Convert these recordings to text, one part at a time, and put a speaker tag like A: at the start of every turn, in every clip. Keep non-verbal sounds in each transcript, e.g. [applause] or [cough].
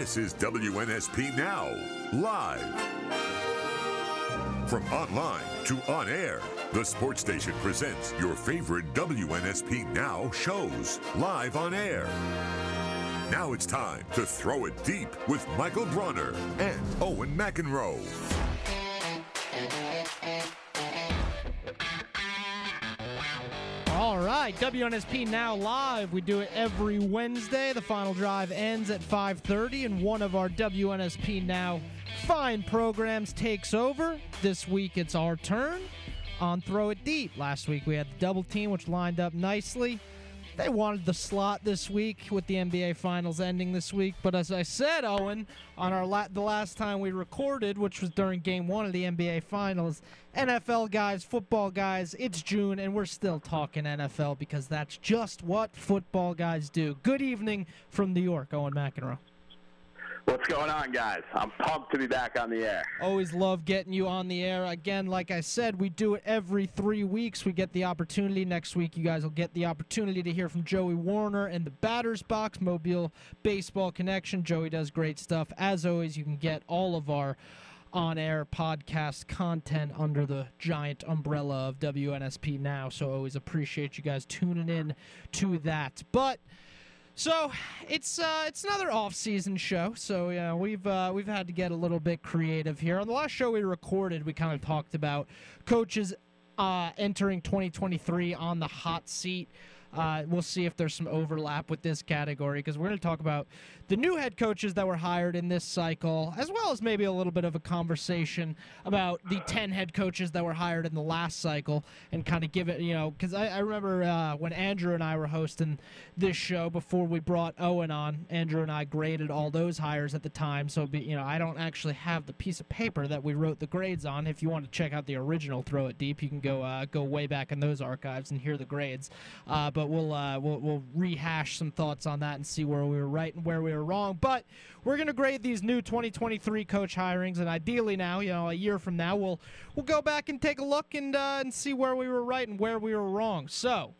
A: This is WNSP Now, live. From online to on air, the sports station presents your favorite WNSP Now shows live on air. Now it's time to throw it deep with Michael Bronner and Owen McEnroe.
B: All right, WNSP now live. We do it every Wednesday. The final drive ends at 5:30 and one of our WNSP now fine programs takes over. This week it's our turn on Throw It Deep. Last week we had the double team which lined up nicely. They wanted the slot this week with the NBA Finals ending this week, but as I said, Owen, on our la- the last time we recorded, which was during Game One of the NBA Finals, NFL guys, football guys, it's June, and we're still talking NFL because that's just what football guys do. Good evening from New York, Owen McEnroe.
C: What's going on, guys? I'm pumped to be back on the air.
B: Always love getting you on the air. Again, like I said, we do it every three weeks. We get the opportunity. Next week, you guys will get the opportunity to hear from Joey Warner and the Batters Box, Mobile Baseball Connection. Joey does great stuff. As always, you can get all of our on air podcast content under the giant umbrella of WNSP now. So always appreciate you guys tuning in to that. But so it's uh, it's another off-season show. So yeah, we've uh, we've had to get a little bit creative here. On the last show we recorded, we kind of talked about coaches uh, entering 2023 on the hot seat. Uh, we'll see if there's some overlap with this category because we're going to talk about the new head coaches that were hired in this cycle, as well as maybe a little bit of a conversation about the 10 head coaches that were hired in the last cycle and kind of give it, you know, because I, I, remember uh, when Andrew and I were hosting this show before we brought Owen on, Andrew and I graded all those hires at the time. So, be, you know, I don't actually have the piece of paper that we wrote the grades on. If you want to check out the original Throw It Deep, you can go uh, go way back in those archives and hear the grades. Uh, but we'll, uh, we'll we'll rehash some thoughts on that and see where we were right and where we were wrong. But we're going to grade these new 2023 coach hirings, and ideally now, you know, a year from now, we'll we'll go back and take a look and uh, and see where we were right and where we were wrong. So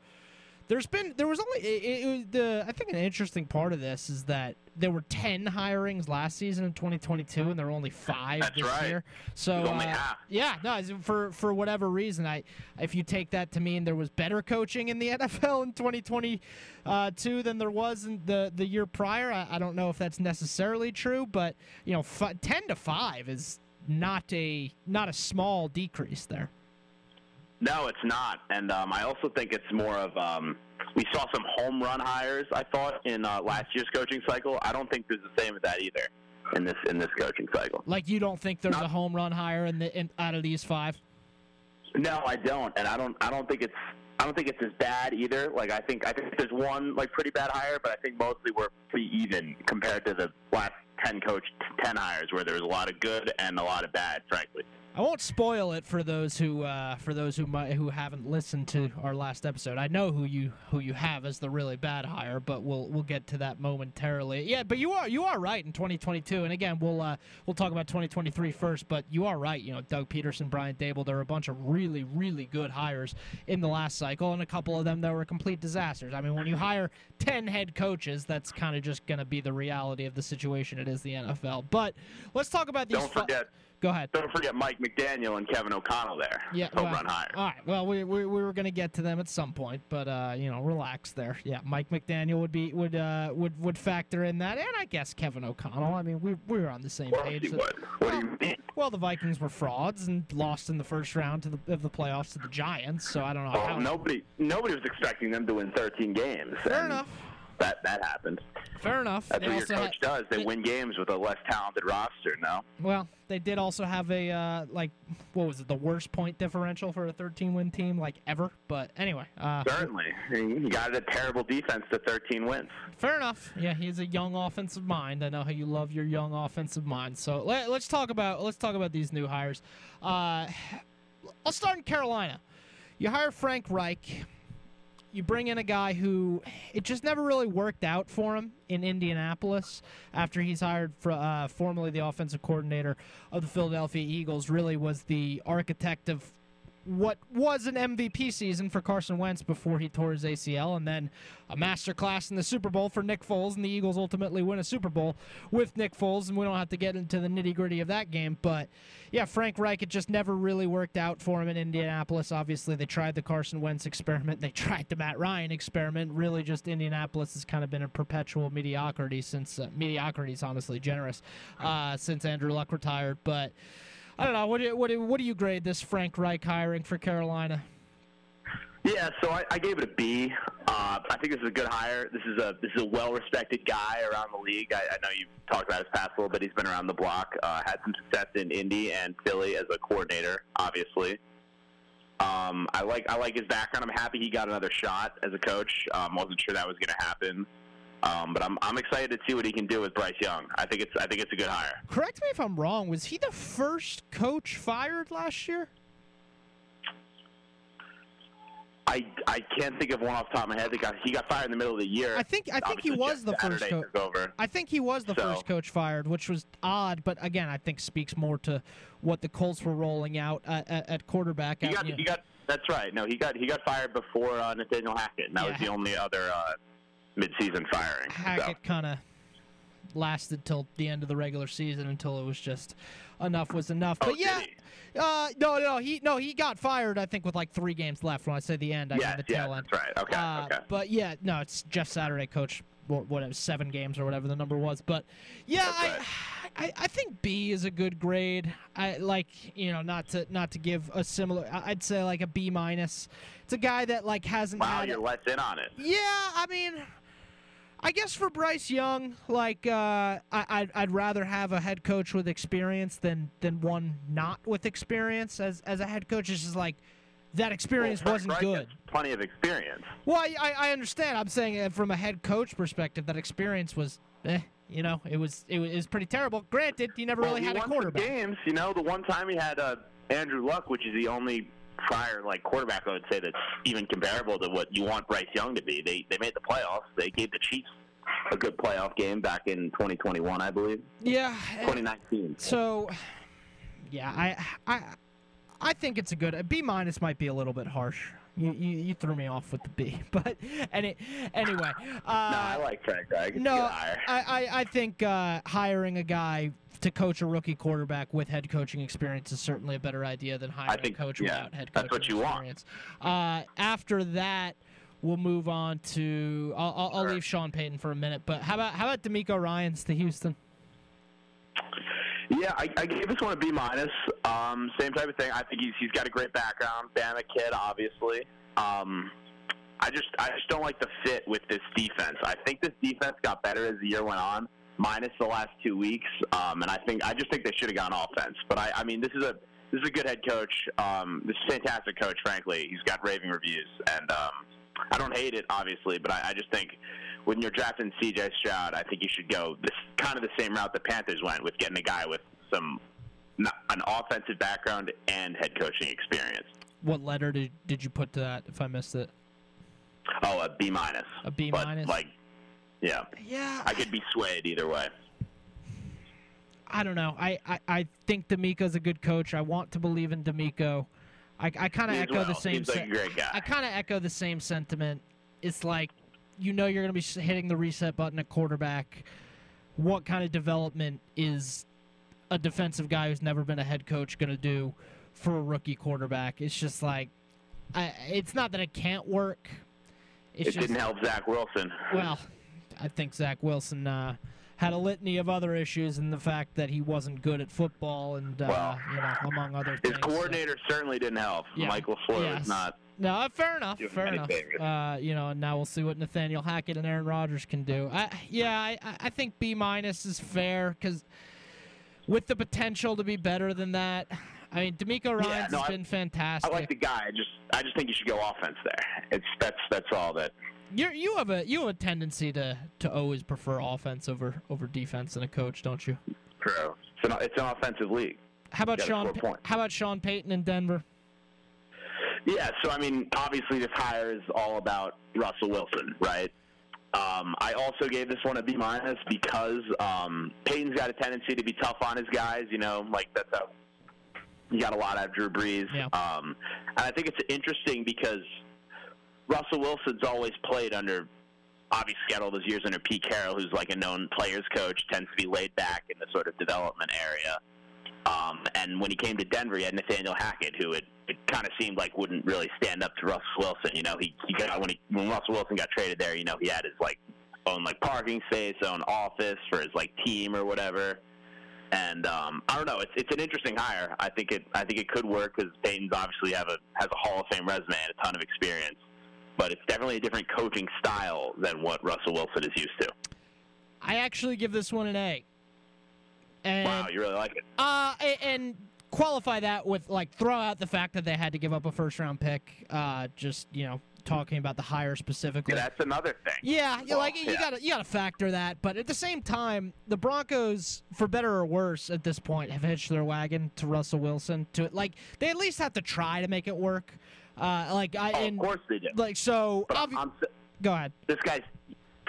B: there's been there was only it, it, the I think an interesting part of this is that there were ten hirings last season in 2022, and there were only five
C: That's
B: this
C: right.
B: year. So uh, yeah, no, for for whatever reason, I if you take that to mean there was better coaching in the [laughs] NFL in 2022 than there was in the the year prior, I, I don't know if that's necessarily true, but you know, f- ten to five is not a not a small decrease there.
C: No, it's not. And um, I also think it's more of um, we saw some home run hires. I thought in uh, last year's coaching cycle. I don't think there's the same with that either in this in this coaching cycle.
B: Like you don't think there's
C: Not-
B: a home run hire in the in, out of these five?
C: No, I don't, and I don't. I don't think it's. I don't think it's as bad either. Like I think I think there's one like pretty bad hire, but I think mostly we're pretty even compared to the last ten coach ten hires where there was a lot of good and a lot of bad, frankly.
B: I won't spoil it for those who uh, for those who might, who haven't listened to our last episode. I know who you who you have as the really bad hire, but we'll we'll get to that momentarily. Yeah, but you are you are right in 2022, and again we'll uh, we'll talk about 2023 first. But you are right. You know, Doug Pederson, Brian Daboll, there are a bunch of really really good hires in the last cycle, and a couple of them that were complete disasters. I mean, when you hire 10 head coaches, that's kind of just going to be the reality of the situation it is the NFL. But let's talk about these.
C: Don't forget.
B: Go ahead.
C: Don't forget Mike McDaniel and Kevin O'Connell there.
B: Yeah,
C: home
B: well,
C: run hire.
B: All right. Well, we, we, we were going to get to them at some point, but uh, you know, relax there. Yeah, Mike McDaniel would be would uh, would would factor in that, and I guess Kevin O'Connell. I mean, we we were on the same
C: course
B: page.
C: he
B: that-
C: would. What do you mean?
B: Well, the Vikings were frauds and lost in the first round to the of the playoffs to the Giants. So I don't know.
C: Well,
B: how,
C: nobody nobody was expecting them to win 13 games.
B: Fair enough.
C: That that happened.
B: Fair enough.
C: That's
B: They
C: what your coach
B: had-
C: does. They
B: they-
C: win games with a less talented roster. No.
B: Well, they did also have a uh, like what was it? The worst point differential for a 13 win team like ever. But anyway, uh,
C: Certainly, he got a terrible defense to 13 wins.
B: Fair enough. Yeah, he's a young offensive mind. I know how you love your young offensive mind. So let, us talk about let's talk about these new hires. Uh, I'll start in Carolina. You hire Frank Reich. You bring in a guy who it just never really worked out for him in Indianapolis after he's hired for uh, formerly the offensive coordinator of the Philadelphia Eagles. Really was the architect of what was an MVP season for Carson Wentz before he tore his ACL, and then a masterclass in the Super Bowl for Nick Foles, and the Eagles ultimately win a Super Bowl with Nick Foles, and we don't have to get into the nitty gritty of that game. But yeah, Frank Reich, it just never really worked out for him in Indianapolis. Obviously, they tried the Carson Wentz experiment, they tried the Matt Ryan experiment. Really, just Indianapolis has kind of been a perpetual mediocrity since uh, mediocrity is honestly generous uh, since Andrew Luck retired. But I don't know. What do, what do, what do you grade this Frank Reich hiring for Carolina?
C: Yeah, so I, I gave it a B. Uh, I think this is a good hire. This is a this is a well-respected guy around the league. I, I know you've talked about his past a little bit. He's been around the block. Uh, had some success in Indy and Philly as a coordinator, obviously. Um, I like I like his background. I'm happy he got another shot as a coach. Um, wasn't sure that was going to happen. Um, but I'm, I'm excited to see what he can do with Bryce Young. I think it's I think it's a good hire.
B: Correct me if I'm wrong. Was he the first coach fired last year?
C: I, I can't think of one off the top of my head. He got, he got fired in the middle of the year.
B: I think I think he was the first coach. I think he was the
C: So-
B: first coach fired, which was odd, but again, I think speaks more to what the Colts were rolling out at, at, quarterback.
C: He
B: out
C: got he got that's right. No, he got he got fired before uh, Nathaniel Hackett. And that was the only other uh, midseason firing. So.
B: Hackett kind of lasted till the end of the regular season until it was just enough was enough.
C: Oh,
B: but yeah, uh, no, no, he no, he got fired. I think with like three games left. When I say the end, I
C: Yes,
B: mean the
C: yes,
B: tail end.
C: that's right. Okay,
B: Uh,
C: okay.
B: But yeah, no, it's Jeff Saturday, coach. Whatever, seven games or whatever the number was. But yeah,
C: That's
B: I. I, I think B is a good grade. I like you know not to not to give a similar. I'd say like a B minus. It's a guy that like hasn't
C: Wow,
B: had.
C: you're less in on it.
B: Yeah, I mean, I guess for Bryce Young, like uh, I, I'd, I'd rather have a head coach with experience than than one not with experience. As as a head coach, it's just like that experience
C: Well,
B: wasn't
C: Frank
B: good.
C: Plenty of experience.
B: Well, I, I I understand. I'm saying uh, from a head coach perspective, that experience was, eh, you know, it was it was, it was pretty terrible. Granted, he never
C: well,
B: really
C: he
B: had a quarterback.
C: games. You know, the one time he had uh, Andrew Luck, which is the only prior like quarterback I would say that's even comparable to what you want Bryce Young to be. They they made the playoffs. They gave the Chiefs a good playoff game back in 2021, I believe.
B: Yeah. eh,
C: 2019.
B: So, yeah, I I I think it's a good a B minus might be a little bit harsh. You, you, you threw me off with the B, [laughs] but any anyway. [laughs] Uh,
C: no, I like Frank Reich.
B: No. I, I, I think uh, hiring a guy to coach a rookie quarterback with head coaching experience is certainly a better idea than hiring
C: think-
B: a coach
C: yeah,
B: without head coaching
C: that's what you want.
B: experience. Uh, after that, we'll move on to. I'll, I'll, I'll
C: Sure.
B: leave Sean Payton for a minute, but how about how about DeMeco Ryans to Houston? [laughs]
C: Yeah, I, I gave this one a B minus. Um, same type of thing. I think he's he's got a great background. Bama kid, obviously. Um, I just I just don't like the fit with this defense. I think this defense got better as the year went on, minus the last two weeks. Um, and I think I just think they should have gone offense. But I, I mean, this is a this is a good head coach. Um, this is a fantastic coach. Frankly, he's got raving reviews, and um, I don't hate it, obviously. But I, I just think when you're drafting C.J. Stroud, I think you should go this kind of the same route the Panthers went with getting a guy with some an offensive background and head coaching experience.
B: What letter did did you put to that? If I missed it,
C: Oh, a B minus.
B: a B
C: But
B: minus.
C: like, yeah,
B: yeah,
C: I could be swayed either way.
B: I don't know. I, I, I think DeMeco's a good coach. I want to believe in DeMeco. I, I kind of echo
C: well.
B: the same.
C: Seems like
B: sen-
C: a great guy.
B: I kind of echo the same sentiment. It's like you know you're going to be hitting the reset button at quarterback. What kind of development is a defensive guy who's never been a head coach going to do for a rookie quarterback? It's just like, I, it's not that it can't work. It's
C: it
B: just,
C: didn't help Zach Wilson.
B: well, I think Zach Wilson uh, had a litany of other issues, and the fact that he wasn't good at football, and uh,
C: Well,
B: you know, among other
C: His
B: things. so-
C: coordinator certainly didn't help.
B: Yeah.
C: Mike LaFleur
B: Yes.
C: was not.
B: No, fair enough. Fair enough. Uh, you know, and now we'll see what Nathaniel Hackett and Aaron Rodgers can do. I, yeah, I, I- think B minus is fair because with the potential to be better than that. I mean, DeMeco Ryans
C: no,
B: has
C: I-
B: been fantastic.
C: I like the guy. I just I just think you should go offense there. It's that's that's all that.
B: You're, you have a you have a tendency to, to always prefer offense over over defense in a coach, don't you?
C: True. It's an, it's an offensive league.
B: How about Sean? How about Sean Payton in Denver?
C: Yeah, so I mean, obviously this hire is all about Russell Wilson, right? Um, I also gave this one a B minus because um, Payton's got a tendency to be tough on his guys. You know, like that's how you got a lot out of Drew Brees.
B: Yeah.
C: Um, and I think it's interesting because Russell Wilson's always played under, obviously, had all those years under Pete Carroll, who's like a known players coach, tends to be laid back in the sort of development area. Um, and when he came to Denver, he had Nathaniel Hackett, who it, it kind of seemed like wouldn't really stand up to Russell Wilson. You know, he, he got when he when Russell Wilson got traded there, you know, he had his like own like parking space, own office for his like team or whatever. And um, I don't know. It's it's an interesting hire. I think it I think it could work because Payton's obviously have a has a Hall of Fame resume and a ton of experience. But it's definitely a different coaching style than what Russell Wilson is used to.
B: I actually give this one an A. And
C: wow, you really like it.
B: Uh, and qualify that with like throw out the fact that they had to give up a first round pick. Uh, just you know talking about the hire specifically.
C: Yeah, that's another thing.
B: Yeah, you
C: Well,
B: like you gotta you gotta factor that, but at the same time, the Broncos, for better or worse, at this point, have hitched their wagon to Russell Wilson. To it, like, they at least have to try to make it work. Uh, like I
C: Oh, of
B: and
C: course they do.
B: like so. Obvi-
C: I'm, s-
B: go ahead.
C: this guy's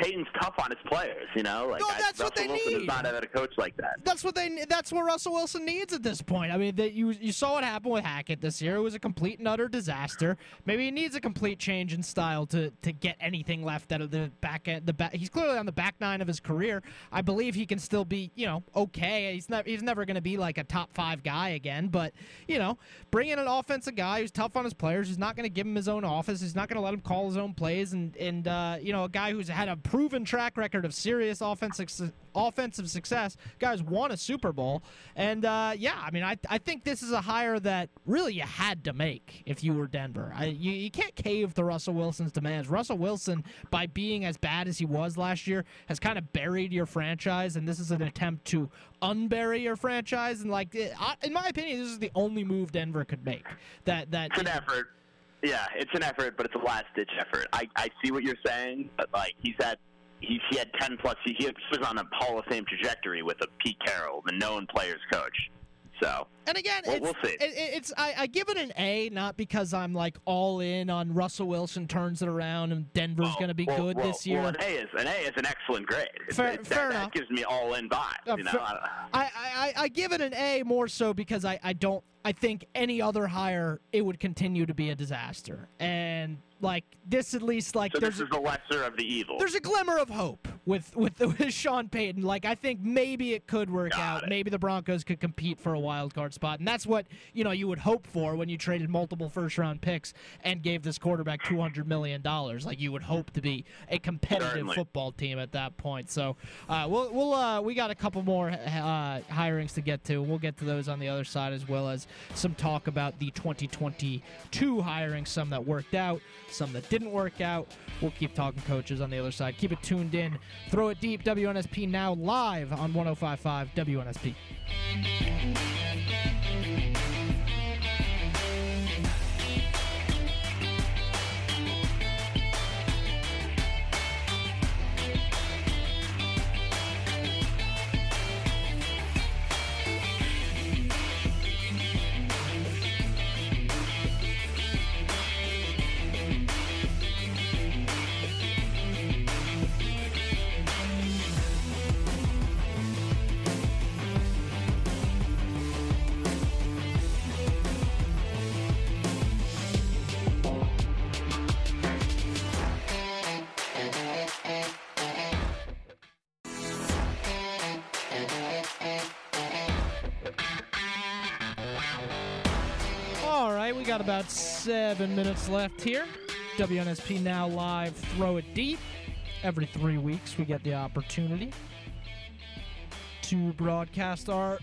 C: Payton's tough on his players. You know, like
B: No,
C: I,
B: that's
C: Russell
B: what they
C: Wilson
B: need.
C: not have a coach like that.
B: That's what they. That's what Russell Wilson needs at this point. I mean, that you you saw what happened with Hackett this year. It was a complete and utter disaster. Maybe he needs a complete change in style to to get anything left out of the back end. The back. He's clearly on the back nine of his career. I believe he can still be, you know, okay. He's not. He's never going to be like a top five guy again. But you know, bring in an offensive guy who's tough on his players. Who's not going to give him his own office. Who's not going to let him call his own plays. And and uh, you know, a guy who's had a proven track record of serious offensive offensive success. Guys won a Super Bowl, and uh, yeah, I mean, I I think this is a hire that really you had to make if you were Denver. I, you you can't cave to Russell Wilson's demands. Russell Wilson, by being as bad as he was last year, has kind of buried your franchise, and this is an attempt to unbury your franchise. And like, it- I- in my opinion, this is the only move Denver could make. That that
C: an effort. Yeah, it's an effort, but it's a last ditch effort. I, I see what you're saying, but like he's had he's he had ten plus he, he was on a Hall of Fame trajectory with a Pete Carroll, the known players coach. So
B: And again,
C: Well,
B: it's,
C: we'll see.
B: It, it- it's I, I give it an A, not because I'm like all in on Russell Wilson turns it around and Denver's
C: well,
B: going to be
C: well,
B: good this year.
C: Well, an A is an A is an excellent grade. It's-
B: Fair-
C: it's-
B: fair
C: that,
B: enough.
C: that gives me all in vibes.
B: Uh,
C: you know,
B: fair-
C: I-
B: I, I, I give it an A more so because I, I don't I think any other hire it would continue to be a disaster. And like this at least like
C: so
B: there's
C: this is the lesser of the evil.
B: there's a glimmer of hope with with, [laughs] with Sean Payton. Like I think maybe it could work
C: Got
B: out.
C: it.
B: Maybe the Broncos could compete for a wild card spot, and that's what you know you would hope for when you traded multiple first round picks and gave this quarterback two hundred million dollars. Like you would hope to be a competitive
C: Certainly.
B: football team at that point. So uh, we'll we'll uh, we got a couple more uh, hirings to get to. We'll get to those on the other side as well as some talk about the 2022 hiring. Some that worked out, some that didn't work out. We'll keep talking coaches on the other side. Keep it tuned in. Throw it deep. WNSP now live on 105.5 WNSP. Got about seven minutes left here. WNSP now live. Throw it deep. Every three weeks, we get the opportunity to broadcast our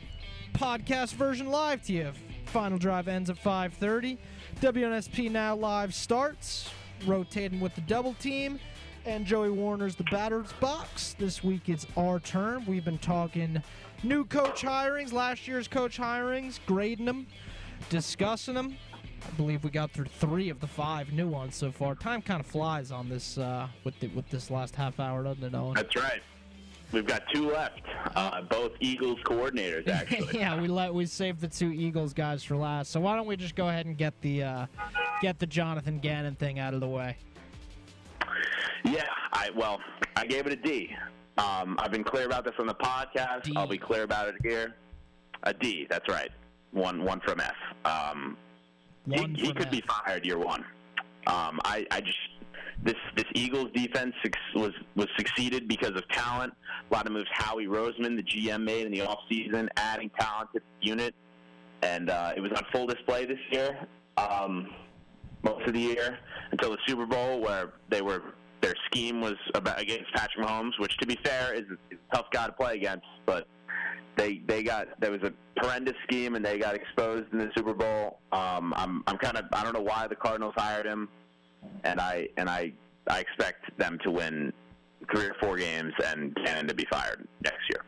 B: podcast version live to you. Final drive ends at 5:30. WNSP now live starts, rotating with the double team, and Joey Warner's the batter's box. This week it's our turn. We've been talking new coach hirings, last year's coach hirings, grading them, discussing them. I believe we got through three of the five new ones so far. Time kind of flies on this uh, with the, with this last half hour, doesn't it, Owen?
C: That's right. We've got two left, uh, both Eagles coordinators [laughs] actually.
B: yeah, we let we saved the two Eagles guys for last. So why don't we just go ahead and get the uh, get the Jonathan Gannon thing out of the way?
C: Yeah, I well, I gave it a D. Um, I've been clear about this on the podcast. I'll be clear about it here. A D. That's right. one one from F. Um,
B: One
C: he, he could be fired year one. Um, I, I just this this Eagles defense was was succeeded because of talent. A lot of moves Howie Roseman, the GM, made in the offseason, adding talent to the unit, and uh, it was on full display this year. Um, most of the year until the Super Bowl, where they were their scheme was about against Patrick Mahomes, which, to be fair, is a, is a tough guy to play against, but they they got there was a horrendous scheme and they got exposed in the Super Bowl. Um, I'm I'm kind of I don't know why the Cardinals hired him, and I and I I expect them to win three or four games and Gannon to be fired next year.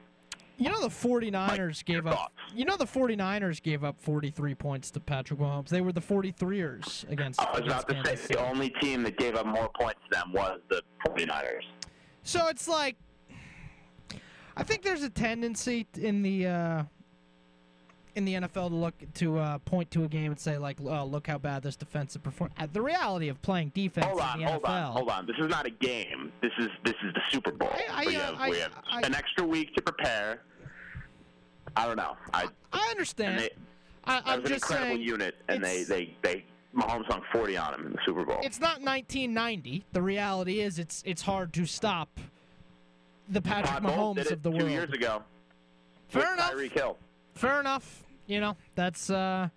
B: You know the 49ers gave up.
C: thoughts?
B: You know the 49ers gave up 43 points to Patrick Mahomes. They were the 43ers against.
C: I was
B: against
C: about to say
B: Kansas City.
C: the only team that gave up more points to them was the 49ers.
B: So it's like, I think there's a tendency in the uh, in the NFL to look to uh, point to a game and say like, oh, look how bad this defensive perform. Uh, the reality of playing defense
C: Hold on,
B: in the
C: hold
B: NFL.
C: on, hold on. This is not a game. This is this is the Super Bowl.
B: I- I,
C: we
B: uh,
C: have,
B: I-
C: we have an extra week to prepare. I don't know. I
B: I understand.
C: they,
B: I,
C: an
B: just
C: incredible
B: saying.
C: unit, and they they they Mahomes hung 40 on him in the Super Bowl.
B: It's not 1990. The reality is, it's it's hard to stop the Patrick
C: Todd
B: Mahomes of the
C: two
B: world.
C: years ago.
B: Fair enough.
C: Tyreek Hill.
B: Fair enough. You know, that's uh,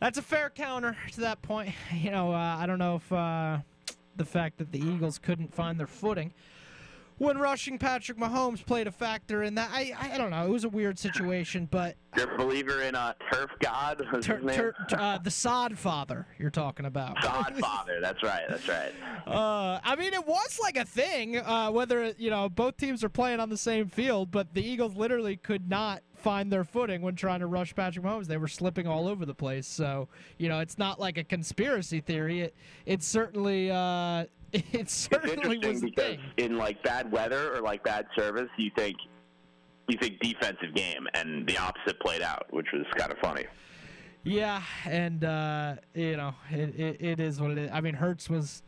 B: that's a fair counter to that point. [laughs] You know, uh, I don't know if uh, the fact that the Eagles couldn't find their footing when rushing Patrick Mahomes played a factor in that. I I don't know. It was a weird situation, but
C: You're a believer in uh, Turf God? [laughs] Was
B: tur- tur- uh, the Sod Father you're talking about.
C: Godfather. [laughs] That's right. That's right.
B: Uh, I mean, it was like a thing. Uh, whether you know both teams are playing on the same field, but the Eagles literally could not find their footing when trying to rush Patrick Mahomes. They were slipping all over the place. So you know, it's not like a conspiracy theory. It it certainly uh, [laughs] it
C: It's
B: certainly was
C: interesting
B: a
C: because
B: thing.
C: in like bad weather or like bad service, you think you think defensive game, and the opposite played out, which was kind of funny.
B: Yeah, and uh, you know, it, it, it is what it is. I mean, Hurts was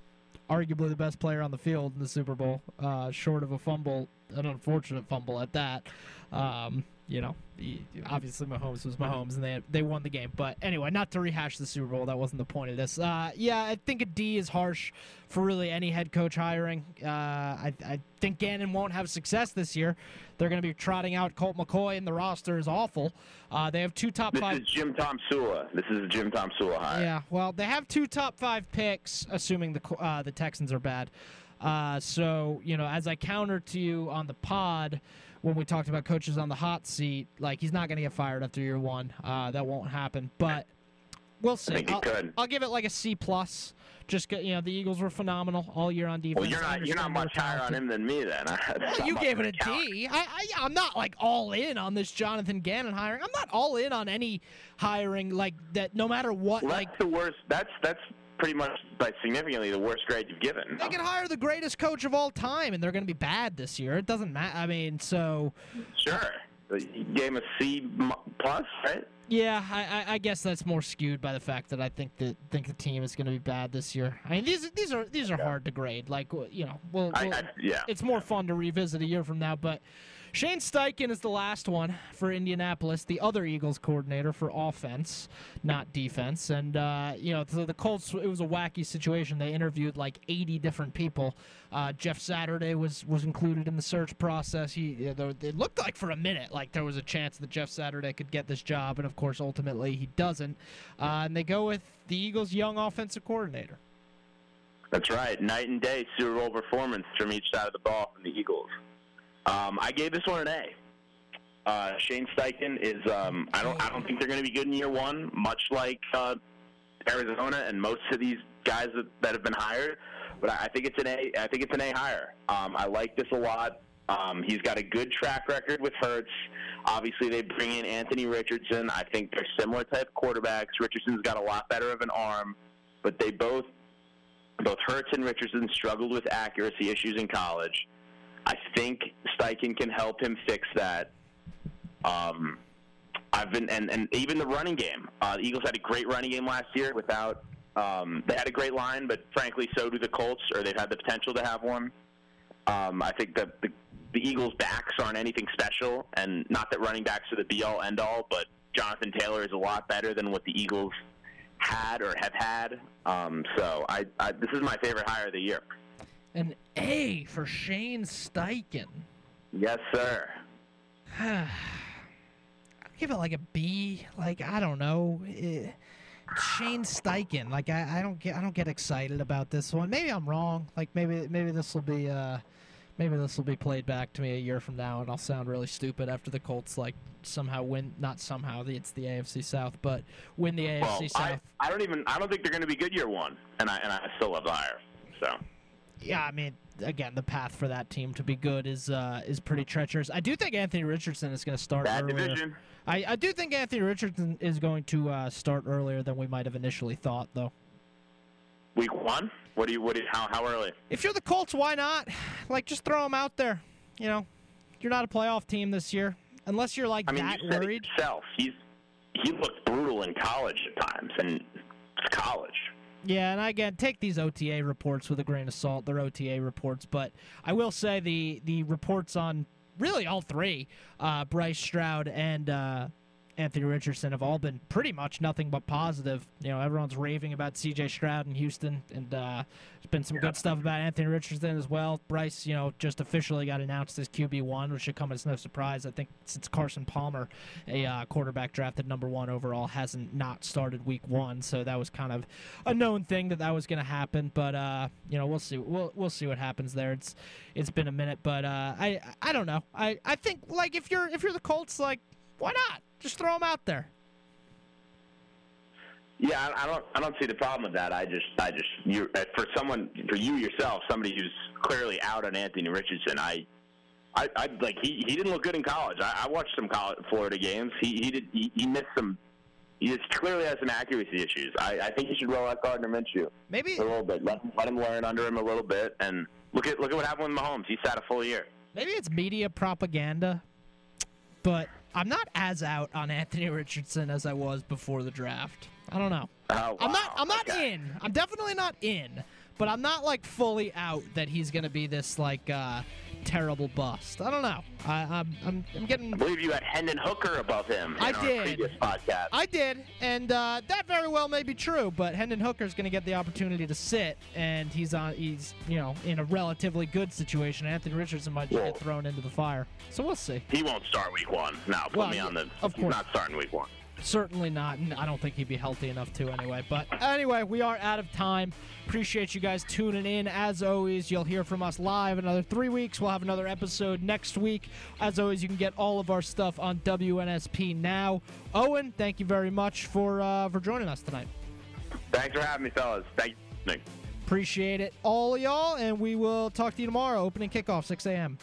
B: arguably the best player on the field in the Super Bowl, uh, short of a fumble, an unfortunate fumble at that. Um, you know, he- obviously Mahomes was Mahomes, and they they won the game. But anyway, not to rehash the Super Bowl. That wasn't the point of this. Uh, yeah, I think a D is harsh for really any head coach hiring. Uh, I, I think Gannon won't have success this year. They're going to be trotting out Colt McCoy, and the roster is awful. Uh, they have two top
C: This
B: five.
C: is Jim Tom Sula. This is Jim Tomsula hire.
B: Yeah, well, they have two top five picks, assuming the uh, the Texans are bad. Uh, so you know, as I countered to you on the pod when we talked about coaches on the hot seat, like he's not going to get fired after year one. Uh, that won't happen, but we'll see.
C: I think
B: I'll,
C: could.
B: I'll give it like a C plus. Just get you know, the Eagles were phenomenal all year on defense.
C: Well, you're not you're not
B: understand they were
C: much higher on him than me then. [laughs]
B: Well, [laughs] you gave it a
C: count.
B: D. I, I, I'm not like all in on this Jonathan Gannon hiring. I'm not all in on any hiring like that. No matter what,
C: Well,
B: like
C: that's the worst. That's that's pretty much by significantly the worst grade you've given.
B: They can hire the greatest coach of all time, and they're going to be bad this year. It doesn't matter. I mean, so
C: Sure. You gave him a C plus, right?
B: yeah, I, I, I guess that's more skewed by the fact that I think that think the team is going to be bad this year. I mean, these these are these are hard to grade. Like you know, well,
C: I, I, yeah.
B: it's more fun to revisit a year from now. But Shane Steichen is the last one for Indianapolis, the other Eagles coordinator for offense, not defense. And uh, you know, the Colts, it was a wacky situation. They interviewed like 80 different people. Uh, Jeff Saturday was was included in the search process. He, you know, it looked like for a minute like there was a chance that Jeff Saturday could get this job, and of course, ultimately he doesn't. Uh, and they go with the Eagles' young offensive coordinator.
C: That's right. Night and day Super Bowl performance from each side of the ball from the Eagles. Um, I gave this one an A. Uh, Shane Steichen is. Um, I don't. I don't think they're going to be good in year one. Much like uh, Arizona and most of these guys that, that have been hired. But I think it's an A. I think it's an A higher. Um, I like this a lot. Um, he's got a good track record with Hurts. Obviously, they bring in Anthony Richardson. I think they're similar type quarterbacks. Richardson's got a lot better of an arm, but they both both Hurts and Richardson struggled with accuracy issues in college. Think Steichen can help him fix that. Um, I've been and, and even the running game. Uh, the Eagles had a great running game last year without. Um, they had a great line, but frankly, so do the Colts, or they've had the potential to have one. Um, I think that the, the Eagles' backs aren't anything special, and not that running backs are the be-all, end-all, but Jonathan Taylor is a lot better than what the Eagles had or have had. Um, so I, I this is my favorite hire of the year.
B: An A for Shane Steichen.
C: Yes, sir. [sighs]
B: I'll give it like a B. Like I don't know. Eh, Shane Steichen. Like I, I don't get I don't get excited about this one. Maybe I'm wrong. Like maybe maybe this will be uh maybe this will be played back to me a year from now and I'll sound really stupid after the Colts like somehow win not somehow it's the AFC South, but win the AFC
C: well,
B: South.
C: I, I don't even I don't think they're going to be good year one, and I and I still love the hire. So
B: yeah, I mean, again, the path for that team to be good is uh, is pretty treacherous. I do think Anthony Richardson is going to start
C: bad
B: earlier.
C: division.
B: I, I do think Anthony Richardson is going to uh, start earlier than we might have initially thought, though.
C: Week one? What do you? What do you, how how early?
B: If you're the Colts, why not? Like, just throw him out there. You know, you're not a playoff team this year, unless you're like
C: I mean,
B: that
C: you
B: worried.
C: it. He's he looked brutal in college at times, and it's college.
B: Yeah, and again, take these OTA reports with a grain of salt. They're OTA reports, but I will say the the reports on really all three, uh, Bryce Stroud and uh, Anthony Richardson, have all been pretty much nothing but positive. You know, everyone's raving about C.J. Stroud in Houston, and uh, there's been some good stuff about Anthony Richardson as well. Bryce, you know, just officially got announced as QB one, which should come as no surprise. I think since Carson Palmer, a uh, quarterback drafted number one overall, hasn't not started week one, so that was kind of a known thing that that was going to happen. But uh, you know, we'll see. We'll we'll see what happens there. It's it's been a minute, but uh, I I don't know. I I think like if you're if you're the Colts, like why not just throw them out there?
C: Yeah, I, don't I don't see the problem with that. I just I just you uh, for someone for you yourself, somebody who's clearly out on Anthony Richardson. I I, I like he he didn't look good in college. I, I watched some college Florida games. He he did he, he missed some. He just clearly has some accuracy issues. I, I think he should roll out Gardner Minshew
B: Maybe
C: a little bit. Let him, let him learn under him a little bit, and look at look at what happened with Mahomes. He sat a full year.
B: maybe it's media propaganda, but I'm not as out on Anthony Richardson as I was before the draft. I don't know.
C: Oh,
B: I'm not. I'm not
C: Okay.
B: in. I'm definitely not in. But I'm not like fully out that he's gonna be this like uh, terrible bust. I don't know. I, I'm, I'm. I'm getting.
C: I believe you had Hendon Hooker above him
B: I did.
C: previous podcast.
B: I did, and uh, that very well may be true. But Hendon Hooker's going to get the opportunity to sit, and he's on. He's you know in a relatively good situation. Anthony Richardson might
C: Well-
B: get thrown into the fire. So we'll see.
C: he won't start week one. No, put
B: Well,
C: me on the.
B: of
C: he's
B: course.
C: not starting week one.
B: Certainly not. and I don't think he'd be healthy enough to anyway. But anyway, we are out of time. Appreciate you guys tuning in. As always, you'll hear from us live another three weeks. We'll have another episode next week. As always, you can get all of our stuff on WNSP now. Owen, thank you very much for uh, for joining us tonight.
C: Thanks for having me, fellas. Thank you.
B: Appreciate it, all of y'all, and we will talk to you tomorrow. Opening kickoff, 6 a.m.